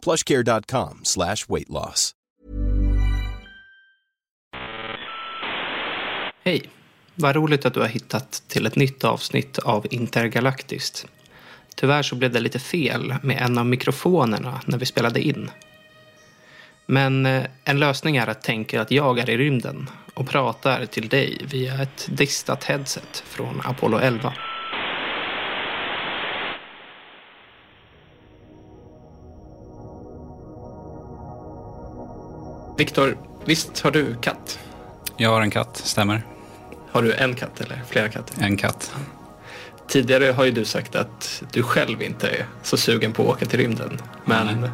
plushcare.com slash weight loss. Hej! Vad roligt att du har hittat till ett nytt avsnitt av Intergalaktiskt. Tyvärr så blev det lite fel med en av mikrofonerna när vi spelade in. Men eh, en lösning är att tänka att jag är i rymden och pratar till dig via ett distat headset från Apollo 11. Viktor, visst har du katt? Jag har en katt, stämmer. Har du en katt eller flera katter? En katt. Tidigare har ju du sagt att du själv inte är så sugen på att åka till rymden. Men Nej.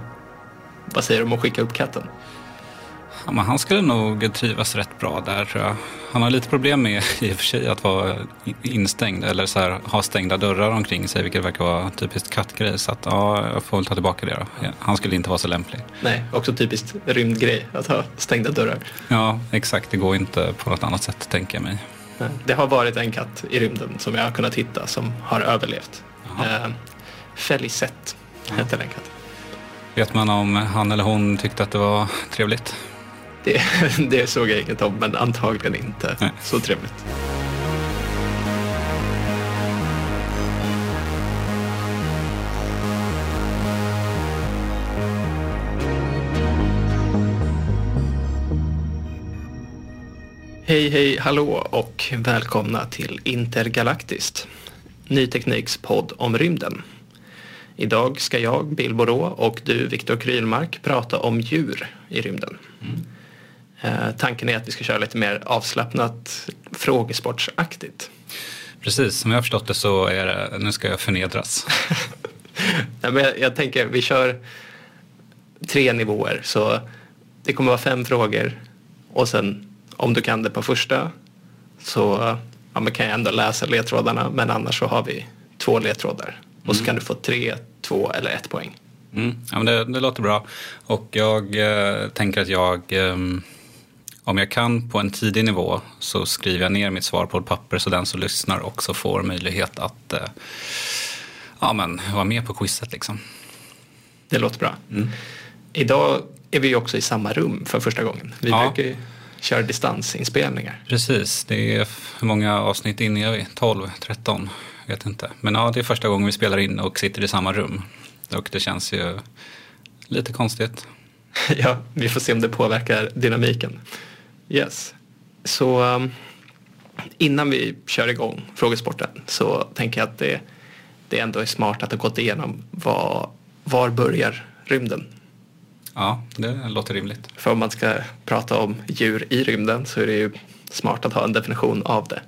vad säger du om att skicka upp katten? Ja, men han skulle nog trivas rätt bra där tror jag. Han har lite problem med i och för sig att vara instängd eller så här, ha stängda dörrar omkring sig vilket verkar vara typiskt kattgrej. Så att, ja, jag får väl ta tillbaka det då. Han skulle inte vara så lämplig. Nej, också typiskt rymdgrej att ha stängda dörrar. Ja, exakt. Det går inte på något annat sätt tänker jag mig. Det har varit en katt i rymden som jag har kunnat hitta som har överlevt. Eh, Felicette hette den katten. Vet man om han eller hon tyckte att det var trevligt? Det, det såg jag inget om, men antagligen inte Nej. så trevligt. Hej, hej, hallå och välkomna till Intergalaktiskt. Ny Tekniks podd om rymden. Idag ska jag, Bill Borå och du, Viktor Krylmark, prata om djur i rymden. Eh, tanken är att vi ska köra lite mer avslappnat frågesportsaktigt. Precis, som jag har förstått det så är det, nu ska jag förnedras. Nej, men jag, jag tänker vi kör tre nivåer. Så det kommer vara fem frågor och sen om du kan det på första så ja, men kan jag ändå läsa ledtrådarna men annars så har vi två ledtrådar. Och så kan du få tre, två eller ett poäng. Mm. Ja, men det, det låter bra. Och jag eh, tänker att jag, ehm, om jag kan på en tidig nivå så skriver jag ner mitt svar på ett papper så den som lyssnar också får möjlighet att eh, ja, men, vara med på quizet. Liksom. Det låter bra. Idag är vi också i samma rum för första gången. Vi Ja. brukar ju köra distansinspelningar. Precis, det är hur många avsnitt inne är vi? 12, 13? Vet inte. Men ja, det är första gången vi spelar in och sitter i samma rum. Och det känns ju lite konstigt. ja, vi får se om det påverkar dynamiken. Yes. Så um, innan vi kör igång frågesporten så tänker jag att det, det ändå är smart att ha gått igenom vad, var börjar rymden? Ja, det låter rimligt. För om man ska prata om djur i rymden så är det ju smart att ha en definition av det.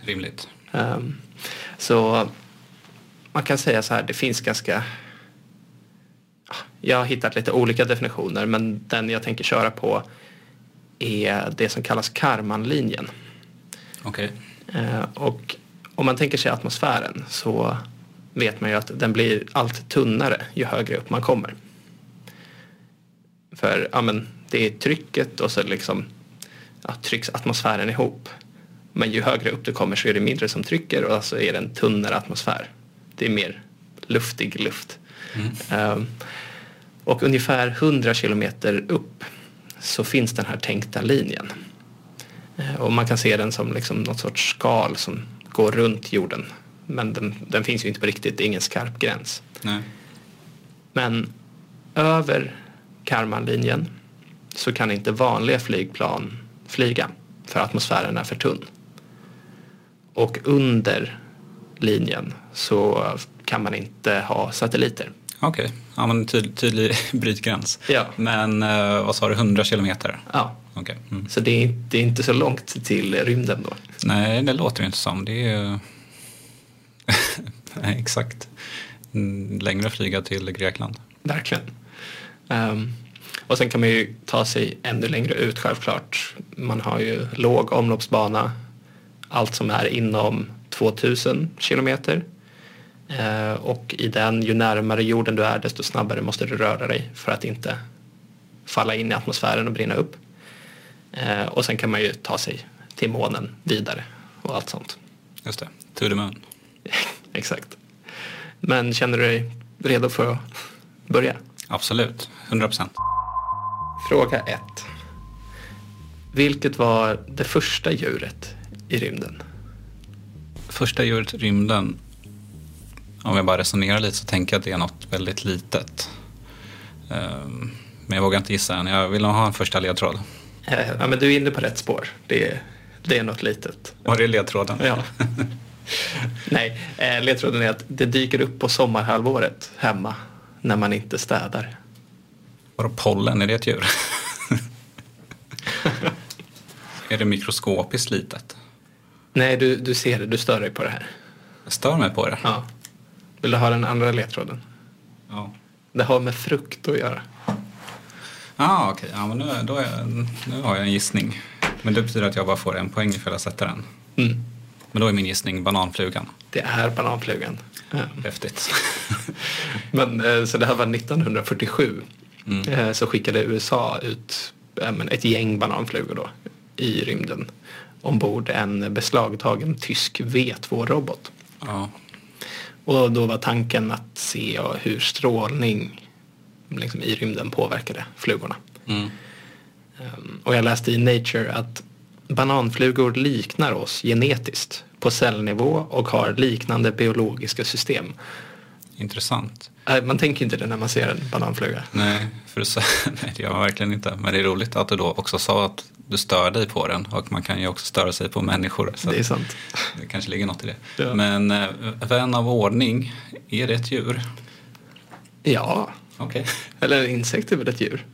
Rimligt. Ehm, så man kan säga så här, det finns ganska... Jag har hittat lite olika definitioner men den jag tänker köra på är det som kallas Karmanlinjen. Okej. Eh, Och om man tänker sig atmosfären så vet man ju att den blir allt tunnare ju högre upp man kommer. För ja, men, det är trycket och så liksom ja, trycks atmosfären ihop. Men ju högre upp du kommer så är det mindre som trycker och alltså är det en tunnare atmosfär. Det är mer luftig luft. Ehm, och ungefär 100 kilometer upp så finns den här tänkta linjen. Eh, Och man kan se den som liksom något sorts skal som går runt jorden. Men den, den finns ju inte på riktigt, det är ingen skarp gräns. Nej. Men över Karmanlinjen så kan inte vanliga flygplan flyga för atmosfären är för tunn. Och under linjen så kan man inte ha satelliter. Okej, ja, men tyd, tydlig brytgräns. Ja. Men eh, vad sa du, 100 kilometer? Ja, Okej. Mm. så det är, det är inte så långt till rymden då. Nej, det låter ju inte som. Det är. Nej, exakt. Mm, Längre flyga till Grekland. Verkligen. Ehm, Och sen kan man ju ta sig ännu längre ut självklart. Man har ju låg omloppsbana, allt som är inom 2000 kilometer. Eh, och i den, ju närmare jorden du är desto snabbare måste du röra dig för att inte falla in i atmosfären och brinna upp. Eh, och sen kan man ju ta sig till månen vidare och allt sånt. Just det, to the moon. Exakt. Men känner du dig redo för att börja? Absolut, 100 procent. Fråga 1. Vilket var det första djuret i rymden? Första djuret i rymden, om jag bara resonerar lite så tänker jag att det är något väldigt litet. Ehm, men jag vågar inte gissa än. Jag vill nog ha en första ledtråd. Eh, Ja, men du är inne på rätt spår. Det är, det är något litet. Var det ledtråden? Ja. Nej, eh, ledtråden är att det dyker upp på sommarhalvåret hemma när man inte städar. Vadå pollen, är det ett djur? är det mikroskopiskt litet? Nej, du, du ser det. Du stör dig på det här. Jag stör mig på det. Ja. Vill du ha den andra ledtråden? Ja. Det har med frukt att göra. Ah, okej. Ja, men nu, då är, nu har jag en gissning. Men det betyder att jag bara får en poäng ifall jag sätter den. Mm. Men då är min gissning bananflugan. Det är bananflugan. Häftigt. Men, eh, så det här var 1947. Mm. Eh, Så skickade USA ut ett gäng bananflugor då i rymden ombord en beslagtagen tysk V2-robot. Ja. Och då var tanken att se hur strålning liksom, i rymden påverkade flugorna. Mm. Ehm, Och jag läste i Nature att bananflugor liknar oss genetiskt på cellnivå och har liknande biologiska system. Intressant. Man tänker inte det när man ser en bananfluga. Nej, för sa, nej, det gör man verkligen inte. Men det är roligt att du då också sa att du stör dig på den. Och man kan ju också störa sig på människor. Så Det är sant. det kanske ligger något i det. Ja. Men eh, vän av ordning, är det ett djur? Ja, Okej. eller en insekt är väl ett djur.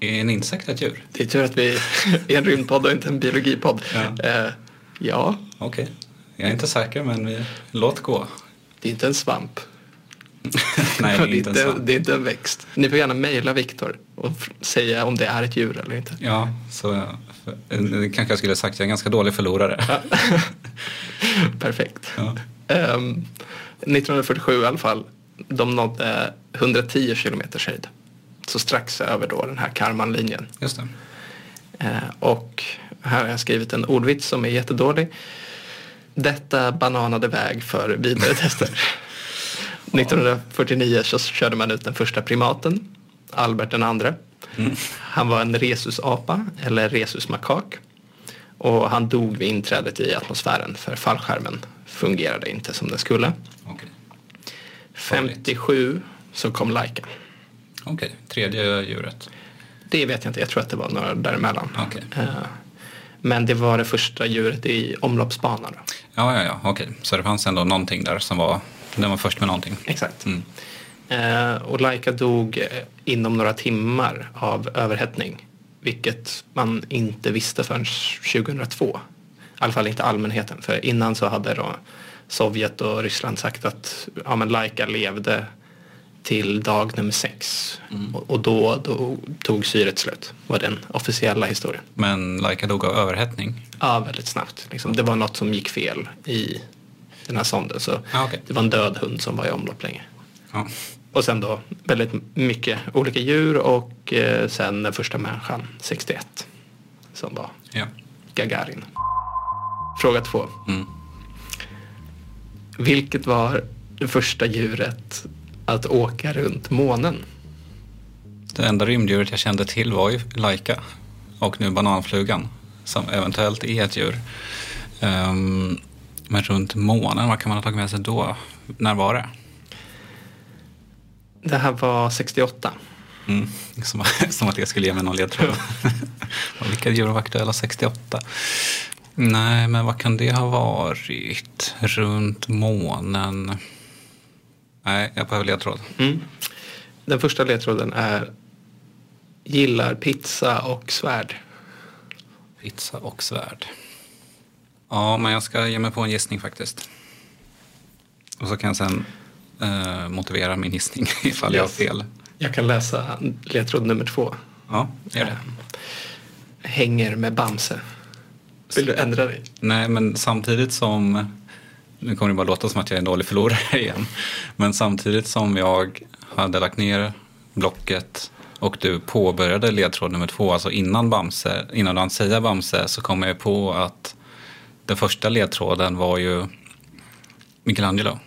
Är en insekt ett djur? Det är tur att vi är en rymdpodd och inte en biologipodd. Ja. Eh, ja, Okej. Jag är inte säker men vi, låt gå. det är inte en svamp. Nej, det, är inte det är inte en växt. Ni får gärna mejla Viktor och säga om det är ett djur eller inte. Ja, så det kanske jag skulle ha sagt. Jag är en ganska dålig förlorare. Perfekt. Ja. Ehm, 1947 i alla fall, de nådde 110 kilometers höjd. Så strax över då den här Karmanlinjen. Just det. Eh, och här har jag skrivit en ordvits som är jättedålig. Detta bananade väg för vidare tester. 1949 så körde man ut den första primaten, Albert den andre. Han var en rhesusapa eller rhesusmakak. Och han dog vid inträdet i atmosfären för fallskärmen fungerade inte som den skulle. Okej. 57 så kom Laika. Okej, tredje djuret. Det vet jag inte, jag tror att det var några däremellan. Okej. Eh, Men det var det första djuret i omloppsbanan. Ja, ja, ja, okej. Så det fanns ändå någonting där som var, den var först med någonting. Exakt. Mm. Eh, och Laika dog eh, inom några timmar av överhettning. Vilket man inte visste förrän 2002. I alla fall inte allmänheten. För innan så hade då Sovjet och Ryssland sagt att ja, men Laika levde till dag nummer sex. Och, och då, då tog syret slut. var den officiella historien. Men Laika dog av överhettning. Ja, väldigt snabbt. Liksom. Det var något som gick fel i den här sonden. Så Ja, okej. det var en död hund som var i omlopp länge. Ja. Och sen då väldigt mycket olika djur och eh, sen den första människan 61 som var ja. Gagarin. Fråga två. Mm. Vilket var det första djuret att åka runt månen? Det enda rymddjuret jag kände till var ju Laika och nu bananflugan som eventuellt är ett djur. Ehm, men runt månen, vad kan man ha tagit med sig då? När var det? Det här var 68. Mm. Som, som att det skulle ge mig någon ledtråd. Vilka djur var aktuella 68? Nej, men vad kan det ha varit? Runt månen? Nej, jag behöver ledtråd. Mm. Den första ledtråden är gillar pizza och svärd. Pizza och svärd. Ja, men jag ska ge mig på en gissning faktiskt. Och så kan jag sen eh, motivera min gissning ifall jag har fel. Jag kan läsa ledtråd nummer två. Ja, gör det. Hänger med Bamse. Vill du ändra dig? Nej, men samtidigt som... Nu kommer det bara låta som att jag är en dålig förlorare igen. Men samtidigt som jag hade lagt ner blocket och du påbörjade ledtråd nummer två, alltså innan Bamse, innan du hann säga Bamse, så kom jag på att den första ledtråden var ju Michelangelo.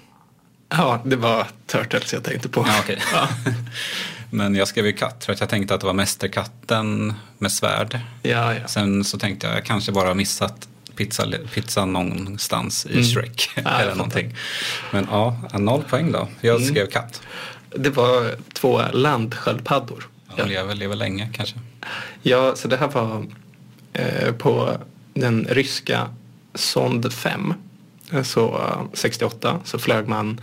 Ja, det var Turtles jag tänkte på. Ja, okej. Men jag skrev ju katt för att jag tänkte att det var Mästerkatten med svärd. Ja, ja. Sen så tänkte jag, jag kanske bara missat pizza, pizza någonstans i Mm. Shrek. Ja, eller någonting. Men ja, noll poäng då. Jag Mm. skrev katt. Det var två landsköldpaddor. Ja. Lever, lever länge kanske. Ja, så det här var eh, på den ryska Sond 5. Eh, Så eh, 68 så flög man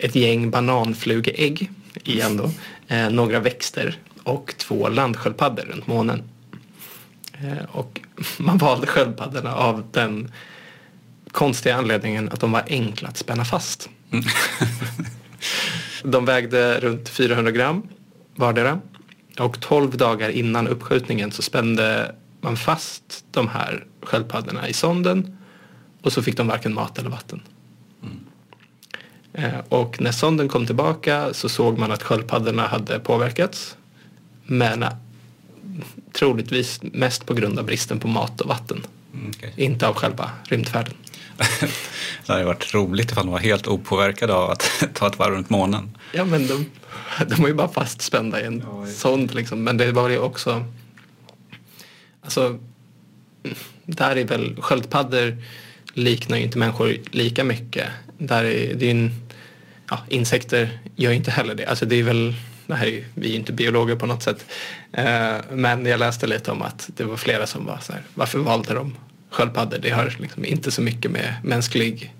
ett gäng bananflugeägg igen då. Eh, några växter och två landsköldpaddor runt månen. Eh, och man valde sköldpaddorna av den konstiga anledningen att de var enkla att spänna fast. De vägde runt 400 gram vardera. Och 12 dagar innan uppskjutningen så spände man fast de här sköldpaddorna i sonden och så fick de varken mat eller vatten. Eh, Och när sonden kom tillbaka så såg man att sköldpaddorna hade påverkats. Men eh, troligtvis mest på grund av bristen på mat och vatten. Mm, okej. Inte av själva rymdfärden. Det hade varit roligt ifall de var helt opåverkade av att ta ett varv runt månen. Ja men de, de var ju bara fastspända i en Ja, sond liksom. Men det var ju också Alltså Där är väl sköldpaddor liknar ju inte människor lika mycket. Där är det är en, ja, insekter gör ju inte heller det. Alltså det är väl det här är ju, vi är ju inte biologer på något sätt. Eh, men jag läste lite om att det var flera som var så här, varför valde de sköldpaddor? Det har liksom inte så mycket med mänsklig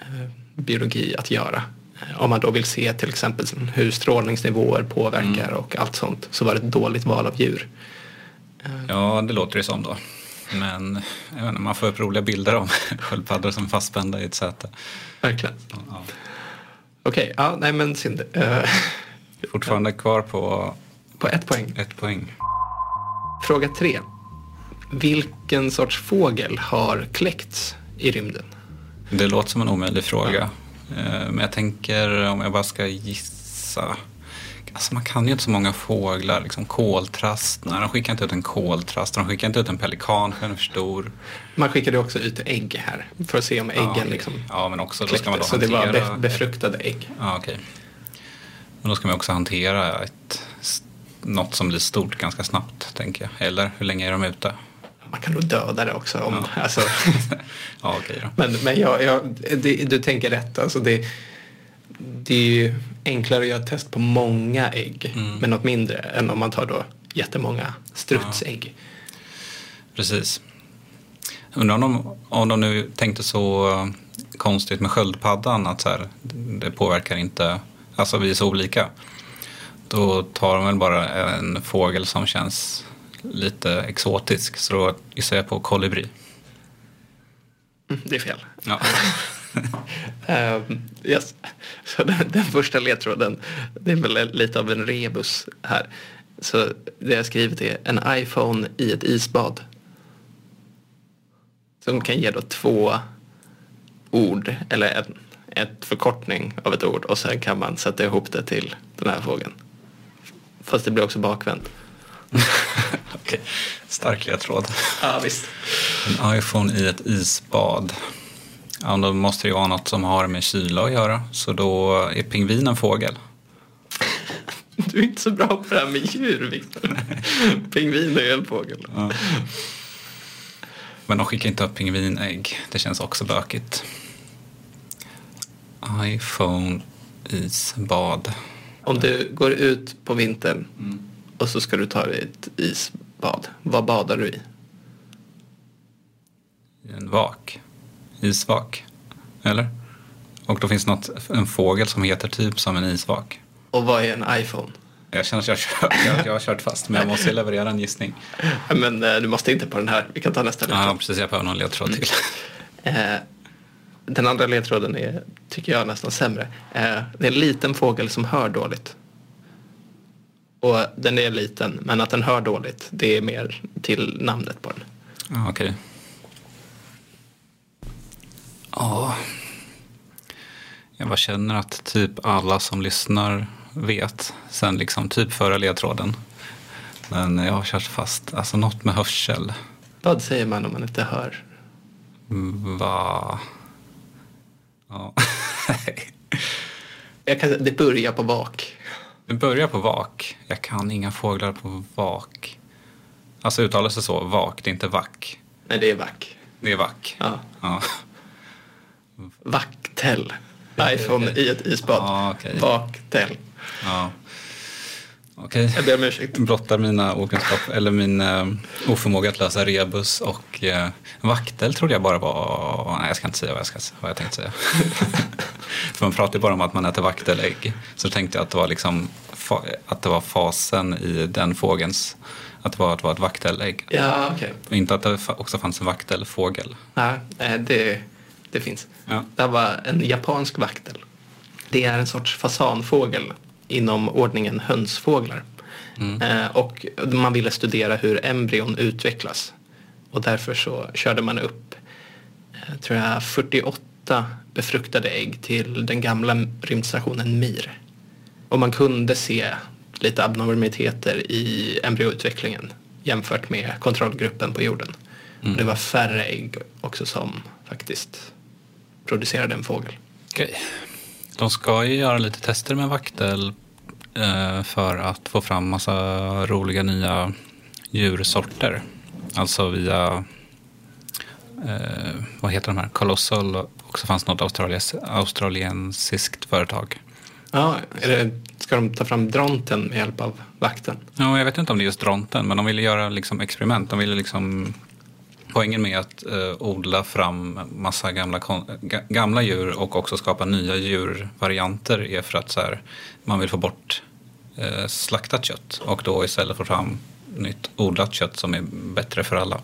eh, biologi att göra. Eh, Om man då vill se till exempel hur strålningsnivåer påverkar och allt sånt så var det ett dåligt val av djur. Ja, det låter det som då. Men inte, man får upp roliga bilder om sköldpaddor som fastspända i ett säte. Verkligen. Ja. Okej, ja, nej men synd. Eh, Fortfarande kvar på på ett poäng. ett poäng. Fråga tre. Vilken sorts fågel har kläckts i rymden? Det låter som en omöjlig fråga. Eh, Men jag tänker om jag bara ska gissa. Alltså man kan ju inte så många fåglar. Liksom. Nej, de skickar inte ut en koltrast. De skickar inte ut en pelikan för den är för stor. Man skickade också ut ägg här för att se om äggen ja, liksom Ja, men också då ska man då. Så det var befruktade ägg. Ja, okej. Men då ska man också hantera ett, något som blir stort ganska snabbt, tänker jag. Eller hur länge är de ute? Man kan nog döda det också. Om, Ja. alltså, ja, okej då. men men jag, jag, det, du tänker rätt. Alltså det, det är ju enklare att göra test på många ägg Mm. men något mindre än om man tar då jättemånga strutsägg. Precis. Undrar om de, om de nu tänkte så eh, konstigt med sköldpaddan att så här, det påverkar inte, alltså vi är så olika. Då tar de väl bara en fågel som känns lite exotisk. Så då gissar jag på kolibri. Mm, det är fel. Ja. Ehm, yes. Så den, den första ledtråden, det är väl lite av en rebus här. Så det jag skrivit är en iPhone i ett isbad. Som kan ge då två ord eller en ett förkortning av ett ord och sen kan man sätta ihop det till den här fågeln. Fast det blir också bakvänt. Okej. Stark ledtråd. Ja visst. En iPhone i ett isbad. Ja, då måste det ju vara något som har med kyla att göra. Så då är pingvin en fågel. Du är inte så bra på det här med djur Viktor. Pingvin är en fågel. Ja. Men de skickar inte upp pingvinägg. Det känns också bökigt. iPhone, isbad. Om du går ut på vintern och så ska du ta dig ett isbad. Vad badar du i? i en vak. Isvak. Eller? Och då finns något, en fågel som heter typ som en isvak. Och vad är en iPhone? Jag känner att jag, kör, jag, jag har kört fast men jag måste leverera en gissning. Ja, Men eh, du måste inte på den här. Vi kan ta nästa Ja, ledtråd. precis. Jag behöver någon ledtråd till. Eh, den andra ledtråden är, tycker jag, nästan sämre. Eh, det är en liten fågel som hör dåligt. Och den är liten, men att den hör dåligt, det är mer till namnet på den. Ja, okej. Ja. Jag bara känner att typ alla som lyssnar vet sen liksom typ förra ledtråden. Men jag har kört fast. Alltså något med hörsel. Vad säger man om man inte hör? Va? Ja. Jag kan, det börjar på vak. Det börjar på vak. Jag kan inga fåglar på vak. Alltså uttalas det så? Vak, det är inte vack. Nej, det är vack. Det är vack. Ja. Ja. Vaktel. iPhone i ett isbad. Ja, okej. Vaktel. ja. Okej. Jag ber om ursäkt. blottar mina okunskap eller min eh, oförmåga att lösa rebus och eh, vaktel trodde jag bara var, nej jag ska inte säga vad jag, ska, vad jag tänkte säga. För man pratar ju bara om att man äter vaktelägg. Så tänkte jag att det var liksom fa, att det var fasen i den fågelns, att det var, att det var ett vaktelägg. Ja, okej. Och inte att det också fanns en vaktelfågel. Nej, nej, det, det finns. Ja. Det här var en japansk vaktel. Det är en sorts fasanfågel inom ordningen hönsfåglar. Eh, och man ville studera hur embryon utvecklas. Och därför så körde man upp, eh, tror jag, 48 befruktade ägg till den gamla rymdstationen Mir. Och man kunde se lite abnormiteter i embryoutvecklingen jämfört med kontrollgruppen på jorden. Och det var färre ägg också som faktiskt producerade en fågel. Okej. De ska ju göra lite tester med vaktel eh, för att få fram massa roliga nya djursorter. Alltså via, eh, vad heter de här, Colossal och så fanns något australiens, australiensiskt företag. Ja, det, ska de ta fram dronten med hjälp av vakten? Ja, jag vet inte om det är just dronten, men de ville göra liksom experiment. De ville liksom, poängen med att eh, odla fram massa gamla, gamla djur och också skapa nya djurvarianter är för att så här, man vill få bort eh, slaktat kött och då istället få fram nytt odlat kött som är bättre för alla.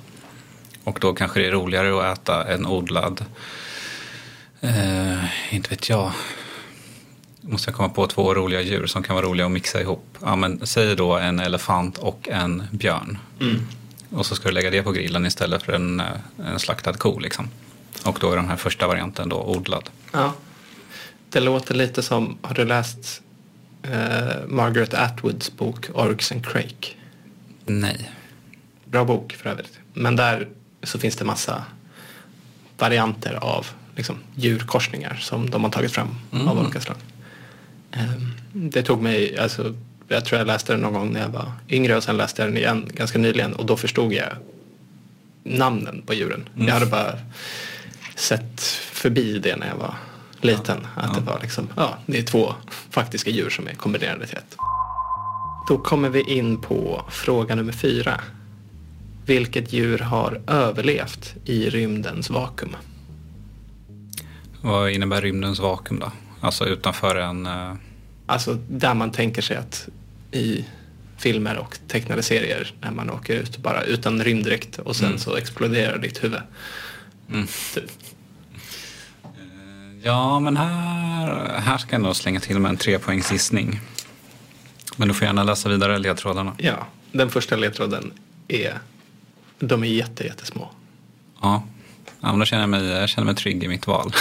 Och då kanske det är roligare att äta en odlad, eh, inte vet jag, måste jag komma på två roliga djur som kan vara roliga att mixa ihop. Ja, men säg då en elefant och en björn. Mm. Och så ska du lägga det på grillen istället för en, eh, en slaktad ko. Liksom. Och då är den här första varianten då odlad. Ja. Det låter lite som, har du läst eh, Margaret Atwoods bok Orcs and Crake? Nej. Bra bok för övrigt. Men där så finns det massa varianter av liksom, djurkorsningar som de har tagit fram av olika slag. Ehm, Det tog mig, alltså, jag tror jag läste den någon gång när jag var yngre och sen läste jag den igen ganska nyligen och då förstod jag namnen på djuren. Jag hade bara sett förbi det när jag var liten. Att det var liksom, ja, det är två faktiska djur som är kombinerade till ett. Då kommer vi in på fråga nummer fyra. Vilket djur har överlevt i rymdens vakuum? Vad innebär rymdens vakuum då? Alltså utanför en... eh, Alltså där man tänker sig att i filmer och tecknade serier när man åker ut bara utan rymddräkt och sen så exploderar ditt huvud. Typ. Ja, men här, här ska jag nog slänga till med en trepoängsgissning. Men du får gärna läsa vidare ledtrådarna. Ja, den första ledtråden är de är jätte, jättesmå. Ja, ja men då känner jag, mig, jag känner mig trygg i mitt val.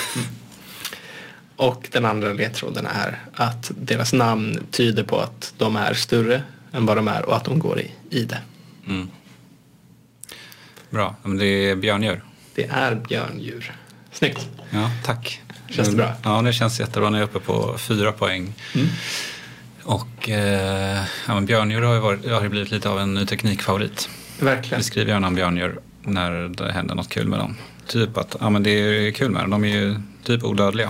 Och den andra ledtråden är att deras namn tyder på att de är större än vad de är och att de går i ide. Bra, men det är björndjur. Det är björndjur. Snyggt. Ja, tack. Känns det bra? Ja, det känns jättebra. Nu är jag uppe på fyra poäng. Och eh, ja, björndjur har ju, varit, har ju blivit lite av en ny teknikfavorit. Verkligen. Vi skriver gärna om björndjur när det händer något kul med dem. Typ att ja, men det är kul med dem. De är ju typ odödliga.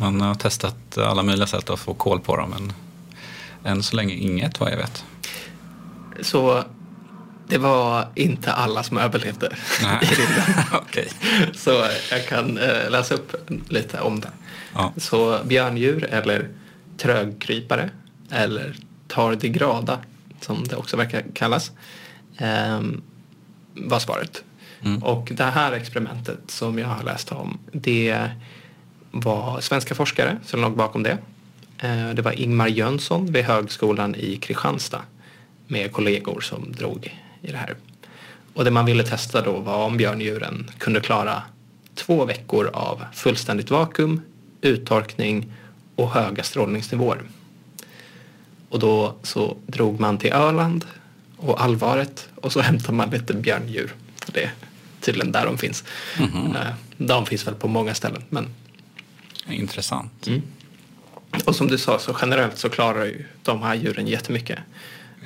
Man har testat alla möjliga sätt att få koll på dem. Men än så länge inget vad jag vet. Så det var inte alla som överlevde Nej. i rymden. Okej. Så jag kan eh, läsa upp lite om det. Ja. Så björndjur eller trögkrypare eller tardigrada som det också verkar kallas ehm, var svaret. Och det här experimentet som jag har läst om det var svenska forskare som låg bakom det. Eh, det var Ingmar Jönsson vid Högskolan i Kristianstad med kollegor som drog i det här. Och det man ville testa då var om björndjuren kunde klara två veckor av fullständigt vakuum, uttorkning och höga strålningsnivåer. Och då så drog man till Öland och Alvaret och så hämtade man lite björndjur. Det är tydligen där de finns. Mm-hmm. De finns väl på många ställen. Men... Intressant. Mm. Och som du sa så generellt så klarar ju de här djuren jättemycket.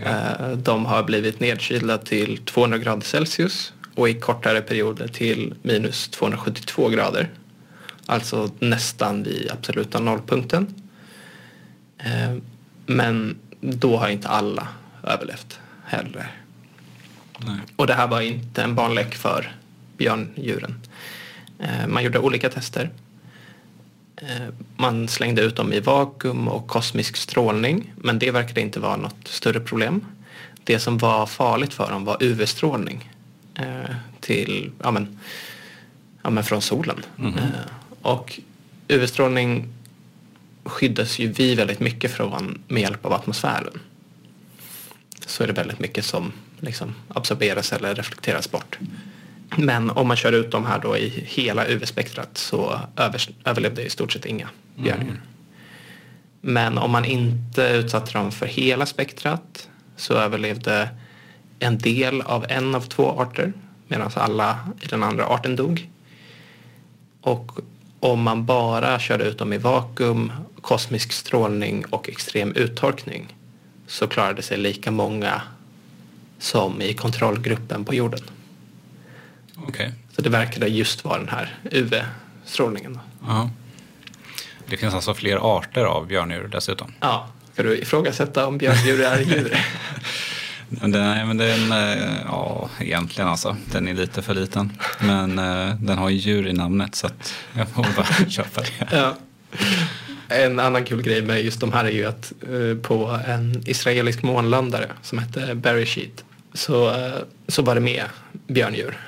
Ja. Eh, de har blivit nedkylda till 200 grader Celsius och i kortare perioder till minus 272 grader. Alltså nästan vid absoluta nollpunkten. Eh, men då har inte alla överlevt heller. Nej. Och det här var inte en barnlek för björndjuren. Eh, man gjorde olika tester. Eh, man slängde ut dem i vakuum och kosmisk strålning men det verkade inte vara något större problem. Det som var farligt för dem var UV-strålning eh, till, ja men, ja men från solen. Mm. Och UV-strålning skyddas ju vi väldigt mycket från med hjälp av atmosfären. Så är det väldigt mycket som liksom absorberas eller reflekteras bort. Men om man kör ut de här då i hela UV-spektrat så över, överlevde i stort sett inga björnar. Mm. Men om man inte utsatte dem för hela spektrat så överlevde en del av en av två arter medan alla i den andra arten dog. Och om man bara körde ut dem i vakuum, kosmisk strålning och extrem uttorkning så klarade sig lika många som i kontrollgruppen på jorden. Okay. Så det verkade just vara den här UV-strålningen. Ja. Det finns alltså fler arter av björndjur dessutom? Ja, ska du ifrågasätta om björndjur är djur? Nej, men den, eh, ja, egentligen alltså. Den är lite för liten. Men uh, den har djur i namnet så att jag får bara köpa det. Ja. En annan kul grej med just de här är ju att uh, på en israelisk månlandare som hette Bereshit så, så var det med björndjur.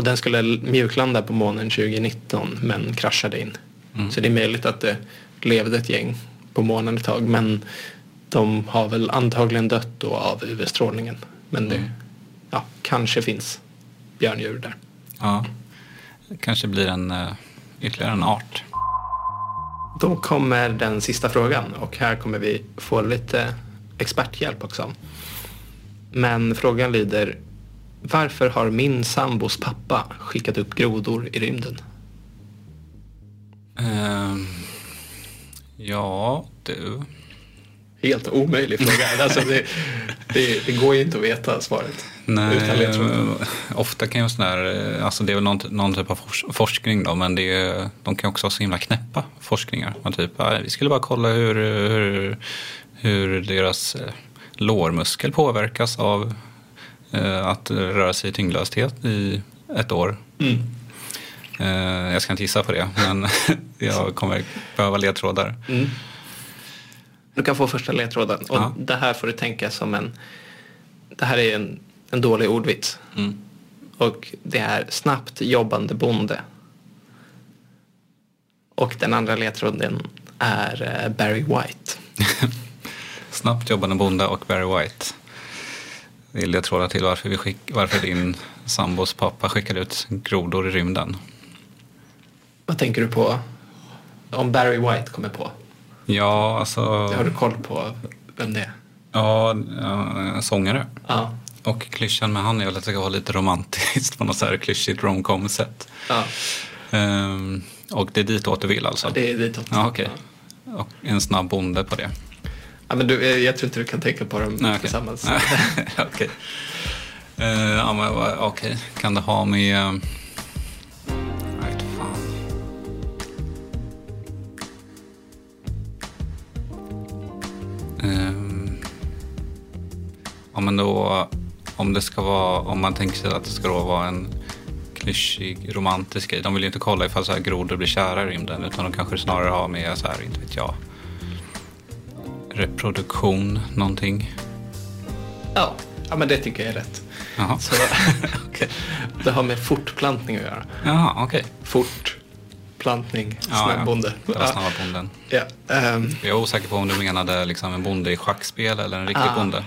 Och den skulle mjuklanda på månen 2019 men kraschade in. Mm. Så det är möjligt att det levde ett gäng på månen ett tag men de har väl antagligen dött då av UV-strålningen. Men det mm. ja, kanske finns björndjur där. Ja, det kanske blir en, uh, ytterligare en art. Då kommer den sista frågan och här kommer vi få lite experthjälp också. Men frågan lyder varför har min sambos pappa skickat upp grodor i rymden? Uh, ja, du. Helt omöjlig fråga. alltså det, det, det, går ju inte att veta svaret. Nej, ofta kan ju sån där, alltså det är väl någon, någon typ av forskning då, men det är, de kan också ha så himla knäppa forskningar. Man typ, vi skulle bara kolla hur, hur, hur deras eh, lårmuskel påverkas av Eh, att röra sig i tyngdlöshet i ett år. Mm. Eh, jag ska inte gissa på det, men jag kommer behöva ledtrådar. Mm. Du kan få första ledtråden. Och ja. Det här får du tänka som en... Det här är en, en dålig ordvits. Mm. Och det är snabbt jobbande bonde. Och den andra ledtråden är eh, Barry White. snabbt jobbande bonde och Barry White vill jag tråda till varför, vi skick, varför din sambos pappa skickade ut grodor i rymden. Vad tänker du på? Om Barry White kommer på? Ja, alltså... Har du koll på vem det är? Ja, sångare. Ja. Och klyschan med han är väl att det ska vara lite romantiskt på något så här klyschigt romcom-sätt. Ja. Um, och det är ditåt du vill alltså? Ja, det är ditåt. Ja, okay. Och en snabb bonde på det. Ja, men du, jag tror inte du kan tänka på dem Nej, okay. tillsammans. okay. Uh, ja, men okej. Okay. Kan det ha med... Uh, jag vet fan. Uh, ja, men då... Om det ska vara... Om man tänker sig att det ska då vara en klyschig romantisk grej. De vill ju inte kolla ifall så här grodor blir kära i rymden utan de kanske snarare har med så här, inte vet jag reproduktion någonting? Ja, ja men det tycker jag är rätt. Jaha. Så, okay. Det har med fortplantning att göra. Jaha, okej. Okay. Fort fortplantning, Ja, ja. Det var snarare bonden. Ja, ehm, Jag är osäker på om du menade liksom en bonde i schackspel eller en riktig Ah. bonde. I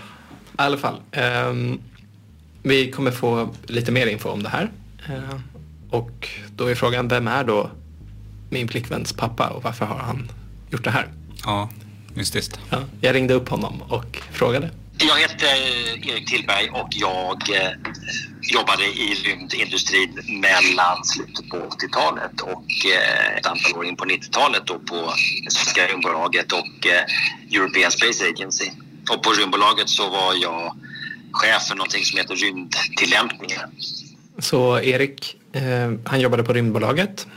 alla fall. ehm, vi kommer få lite mer info om det här. Eh, och då är frågan, vem är då min flickväns pappa och varför har han gjort det här? Ja, mystiskt. Ja, jag ringde upp honom och frågade. Jag heter Erik Tillberg och jag eh, jobbade i rymdindustrin mellan slutet på 80-talet och eh, ett antal år in på 90-talet då på Svenska rymdbolaget och eh, European Space Agency. Och på rymdbolaget så var jag chef för någonting som heter rymdtillämpningar. Så Erik, eh, han jobbade på Rymdbolaget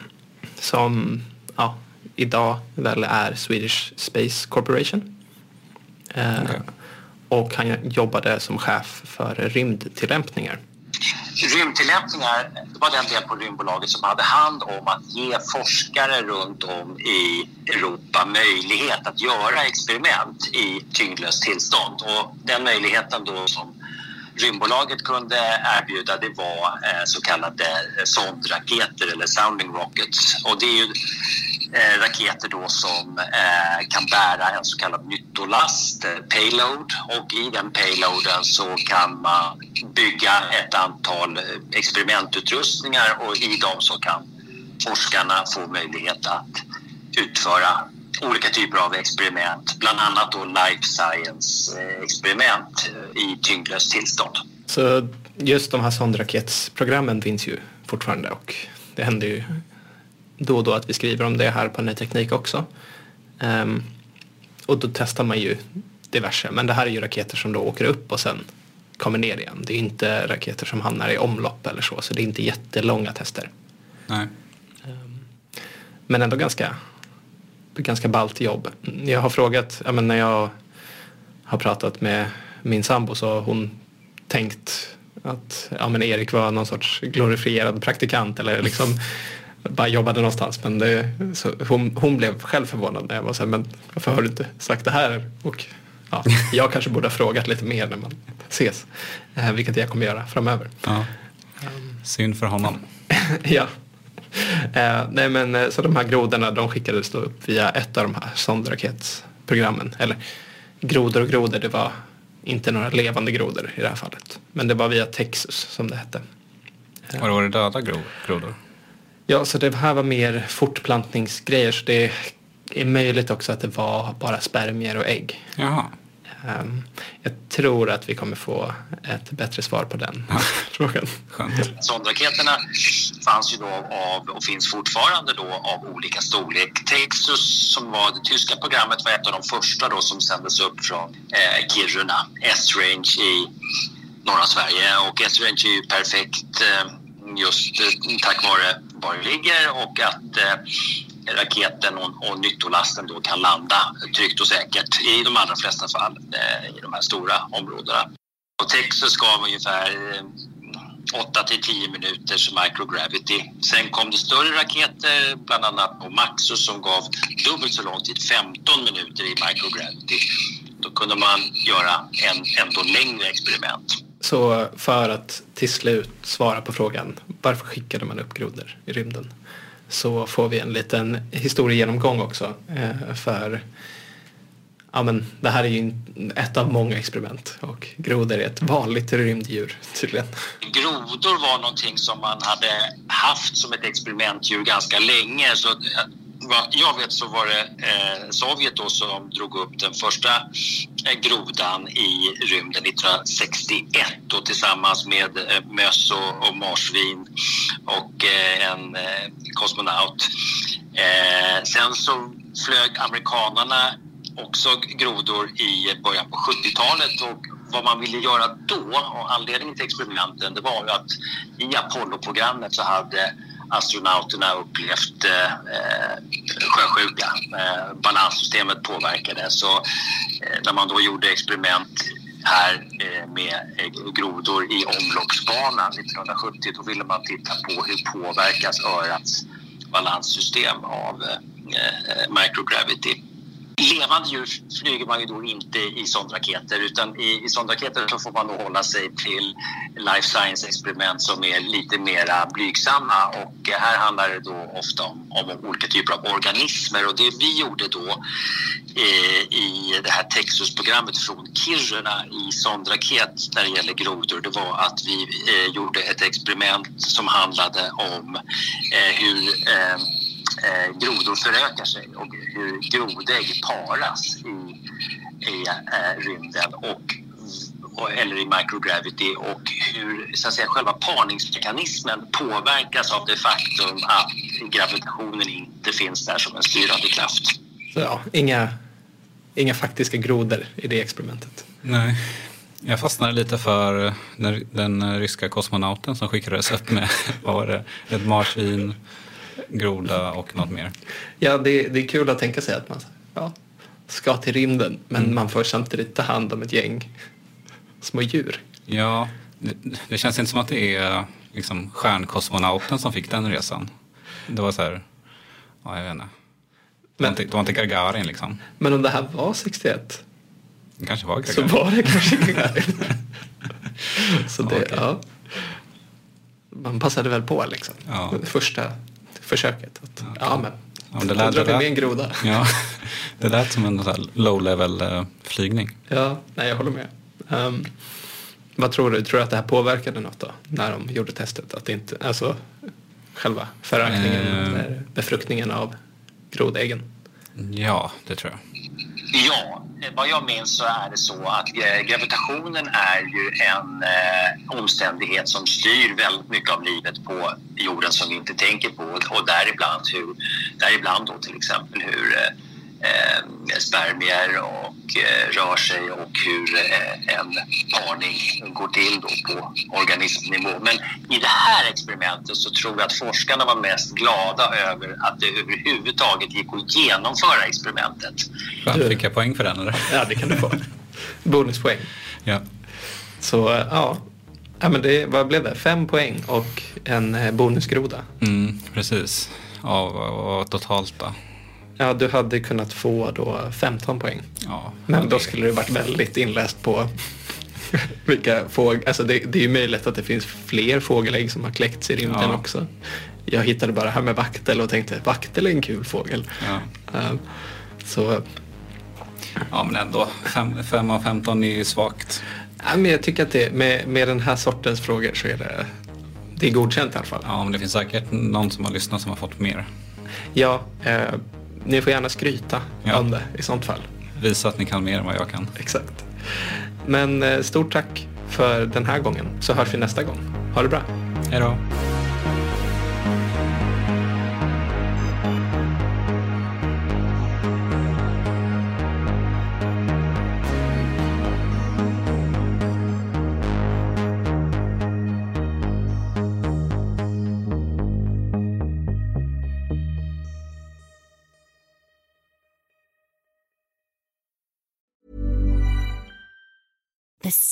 som ja, idag väl är Swedish Space Corporation. Eh, Okej. Och han jobbade som chef för rymdtillämpningar. Rymdtillämpningar det var den del på Rymdbolaget som hade hand om att ge forskare runt om i Europa möjlighet att göra experiment i tyngdlöst tillstånd. Och den möjligheten då som Rymdbolaget kunde erbjuda det var eh, så kallade eh, sondraketer eller sounding rockets. Och det är ju eh, raketer då som kan bära en så kallad nyttolast, payload. Och i den payloaden så kan man bygga ett antal experimentutrustningar och i dem så kan forskarna få möjlighet att utföra olika typer av experiment, bland annat då life science-experiment eh, i tyngdlöst tillstånd. Så just de här sondraketsprogrammen finns ju fortfarande och det händer ju då och då att vi skriver om det här på Ny Teknik också. Ehm, och då testar man ju diverse, men det här är ju raketer som då åker upp och sen kommer ner igen. Det är inte raketer som hamnar i omlopp eller så, så det är inte jättelånga tester. Nej. Men ändå ganska, ganska ballt jobb. Jag har frågat, ja, men när jag har pratat med min sambo så har hon tänkt att ja, men Erik var någon sorts glorifierad praktikant eller liksom bara jobbade någonstans. Men det, hon, hon blev själv förvånad när jag var så här, men varför har du inte sagt det här? Och ja, jag kanske borde ha frågat lite mer när man ses, eh, vilket jag kommer göra framöver. Ja. Synd för honom. ja. Eh, nej men eh, så de här grodorna de skickades då upp via ett av de här sondraketsprogrammen. Eller grodor och grodor, det var inte några levande grodor i det här fallet. Men det var via Texas som det hette. Var det, var det döda gro- grodor? Ja, så det här var mer fortplantningsgrejer. Så det är möjligt också att det var bara spermier och ägg. Jaha. Ehm, jag tror att vi kommer få ett bättre svar på den frågan. Skönt. Sondraketerna fanns ju då av, och finns fortfarande då av olika storlek. Texas som var det tyska programmet var ett av de första då som sändes upp från eh, Kiruna, S-range i norra Sverige. Och S-range är ju perfekt eh, just eh, tack vare var det ligger och att eh, raketen och, och nyttolasten då kan landa tryggt och säkert i de allra flesta fall eh, i de här stora områdena. Och Texas gav ungefär eh, 8 till 10 minuters microgravity. Sen kom det större raketer, bland annat på Maxus som gav dubbelt så lång tid, 15 minuter i microgravity. Då kunde man göra en ändå längre experiment. Så för att till slut svara på frågan varför skickade man upp grodor i rymden så får vi en liten historiegenomgång också. Eh, för ja, men det här är ju ett av många experiment och grodor är ett vanligt rymddjur tydligen. Grodor var någonting som man hade haft som ett experimentdjur ganska länge. Så vad jag vet så var det eh, Sovjet då som drog upp den första eh, grodan i rymden 1961 då, tillsammans med eh, möss och, och marsvin och eh, en eh, kosmonaut. Eh, sen så flög amerikanarna också grodor i början på 70-talet och vad man ville göra då och anledningen till experimenten det var ju att i Apollo-programmet så hade astronauterna upplevt eh, sjösjuka. Eh, balanssystemet påverkades så eh, när man då gjorde experiment här eh, med eh, grodor i omloppsbanan 1970 då ville man titta på hur påverkas örats balanssystem av eh, eh microgravity. Levande djur flyger man ju då inte i sondraketer utan i, i sondraketer så får man då hålla sig till life science-experiment som är lite mera blygsamma. Och här handlar det då ofta om, om olika typer av organismer. Och det vi gjorde då eh, i det här Texas-programmet från Kiruna i sondraket när det gäller grodor det var att vi eh, gjorde ett experiment som handlade om eh, hur eh, eh, grodor förökar sig och hur grodägg paras i, i eh, rymden och, och, eller i microgravity och hur så att säga, själva parningsmekanismen påverkas av det faktum att gravitationen inte finns där som en styrande kraft. Så ja, inga, inga faktiska grodor i det experimentet. Nej. Jag fastnade lite för den, den ryska kosmonauten som skickades upp med vad var det, ett marsvin, groda och något mer. Ja, det, det är kul att tänka sig att man ja, ska till rymden men Mm. man får samtidigt ta hand om ett gäng små djur. Ja, det, det känns inte som att det är liksom stjärnkosmonauten som fick den resan. Det var så här, ja jag vet inte. Men- det var inte Gagarin liksom. Men om det här var 61 Det kanske var så Gagarin. var det kanske Gagarin. så det, Okej. ja. Man passade väl på liksom. Ja. Första försöket. Att, ja, men Ja, det lät- drar vi med en groda. Ja, det lät som en low level eh, flygning. Ja, nej jag håller med. Ehm, vad tror du? Tror du att det här påverkade något då? När de gjorde testet? Att inte, alltså själva förökningen eller befruktningen av grodäggen? Ja, det tror jag. Ja, vad jag minns så är det så att eh, gravitationen är ju en eh, omständighet som styr väldigt mycket av livet på jorden som vi inte tänker på och däribland, hur, däribland då till exempel hur eh, eh, spermier och, eh, rör sig och hur eh, en parning går till då på organismnivå. Men i det här experimentet så tror jag att forskarna var mest glada över att det överhuvudtaget gick att genomföra experimentet. Du- Fick jag poäng för den eller? Ja, det kan du få. Bonuspoäng. Ja. Så eh, ja, ja men det, vad blev det? Fem poäng och en eh, bonusgroda. Mm, precis. Ja, var totalt då? Ja, du hade kunnat få då 15 poäng. Ja, Men då skulle du varit väldigt inläst på vilka fåglar. Alltså det, det är ju möjligt att det finns fler fågelägg som har kläckts i rymden Ja. också. Jag hittade bara här med vaktel och tänkte vaktel är en kul fågel. Ja. Så ja, men ändå. 5 av 15 är ju svagt. ja, men jag tycker att det, med, med den här sortens frågor så är det, det är godkänt i alla fall. Ja, men det finns säkert någon som har lyssnat som har fått mer. Ja, eh, ni får gärna skryta Ja. om det i sånt fall. Visa att ni kan mer än vad jag kan. Exakt. Men eh, stort tack för den här gången så hörs vi nästa gång. Ha det bra. Hej då.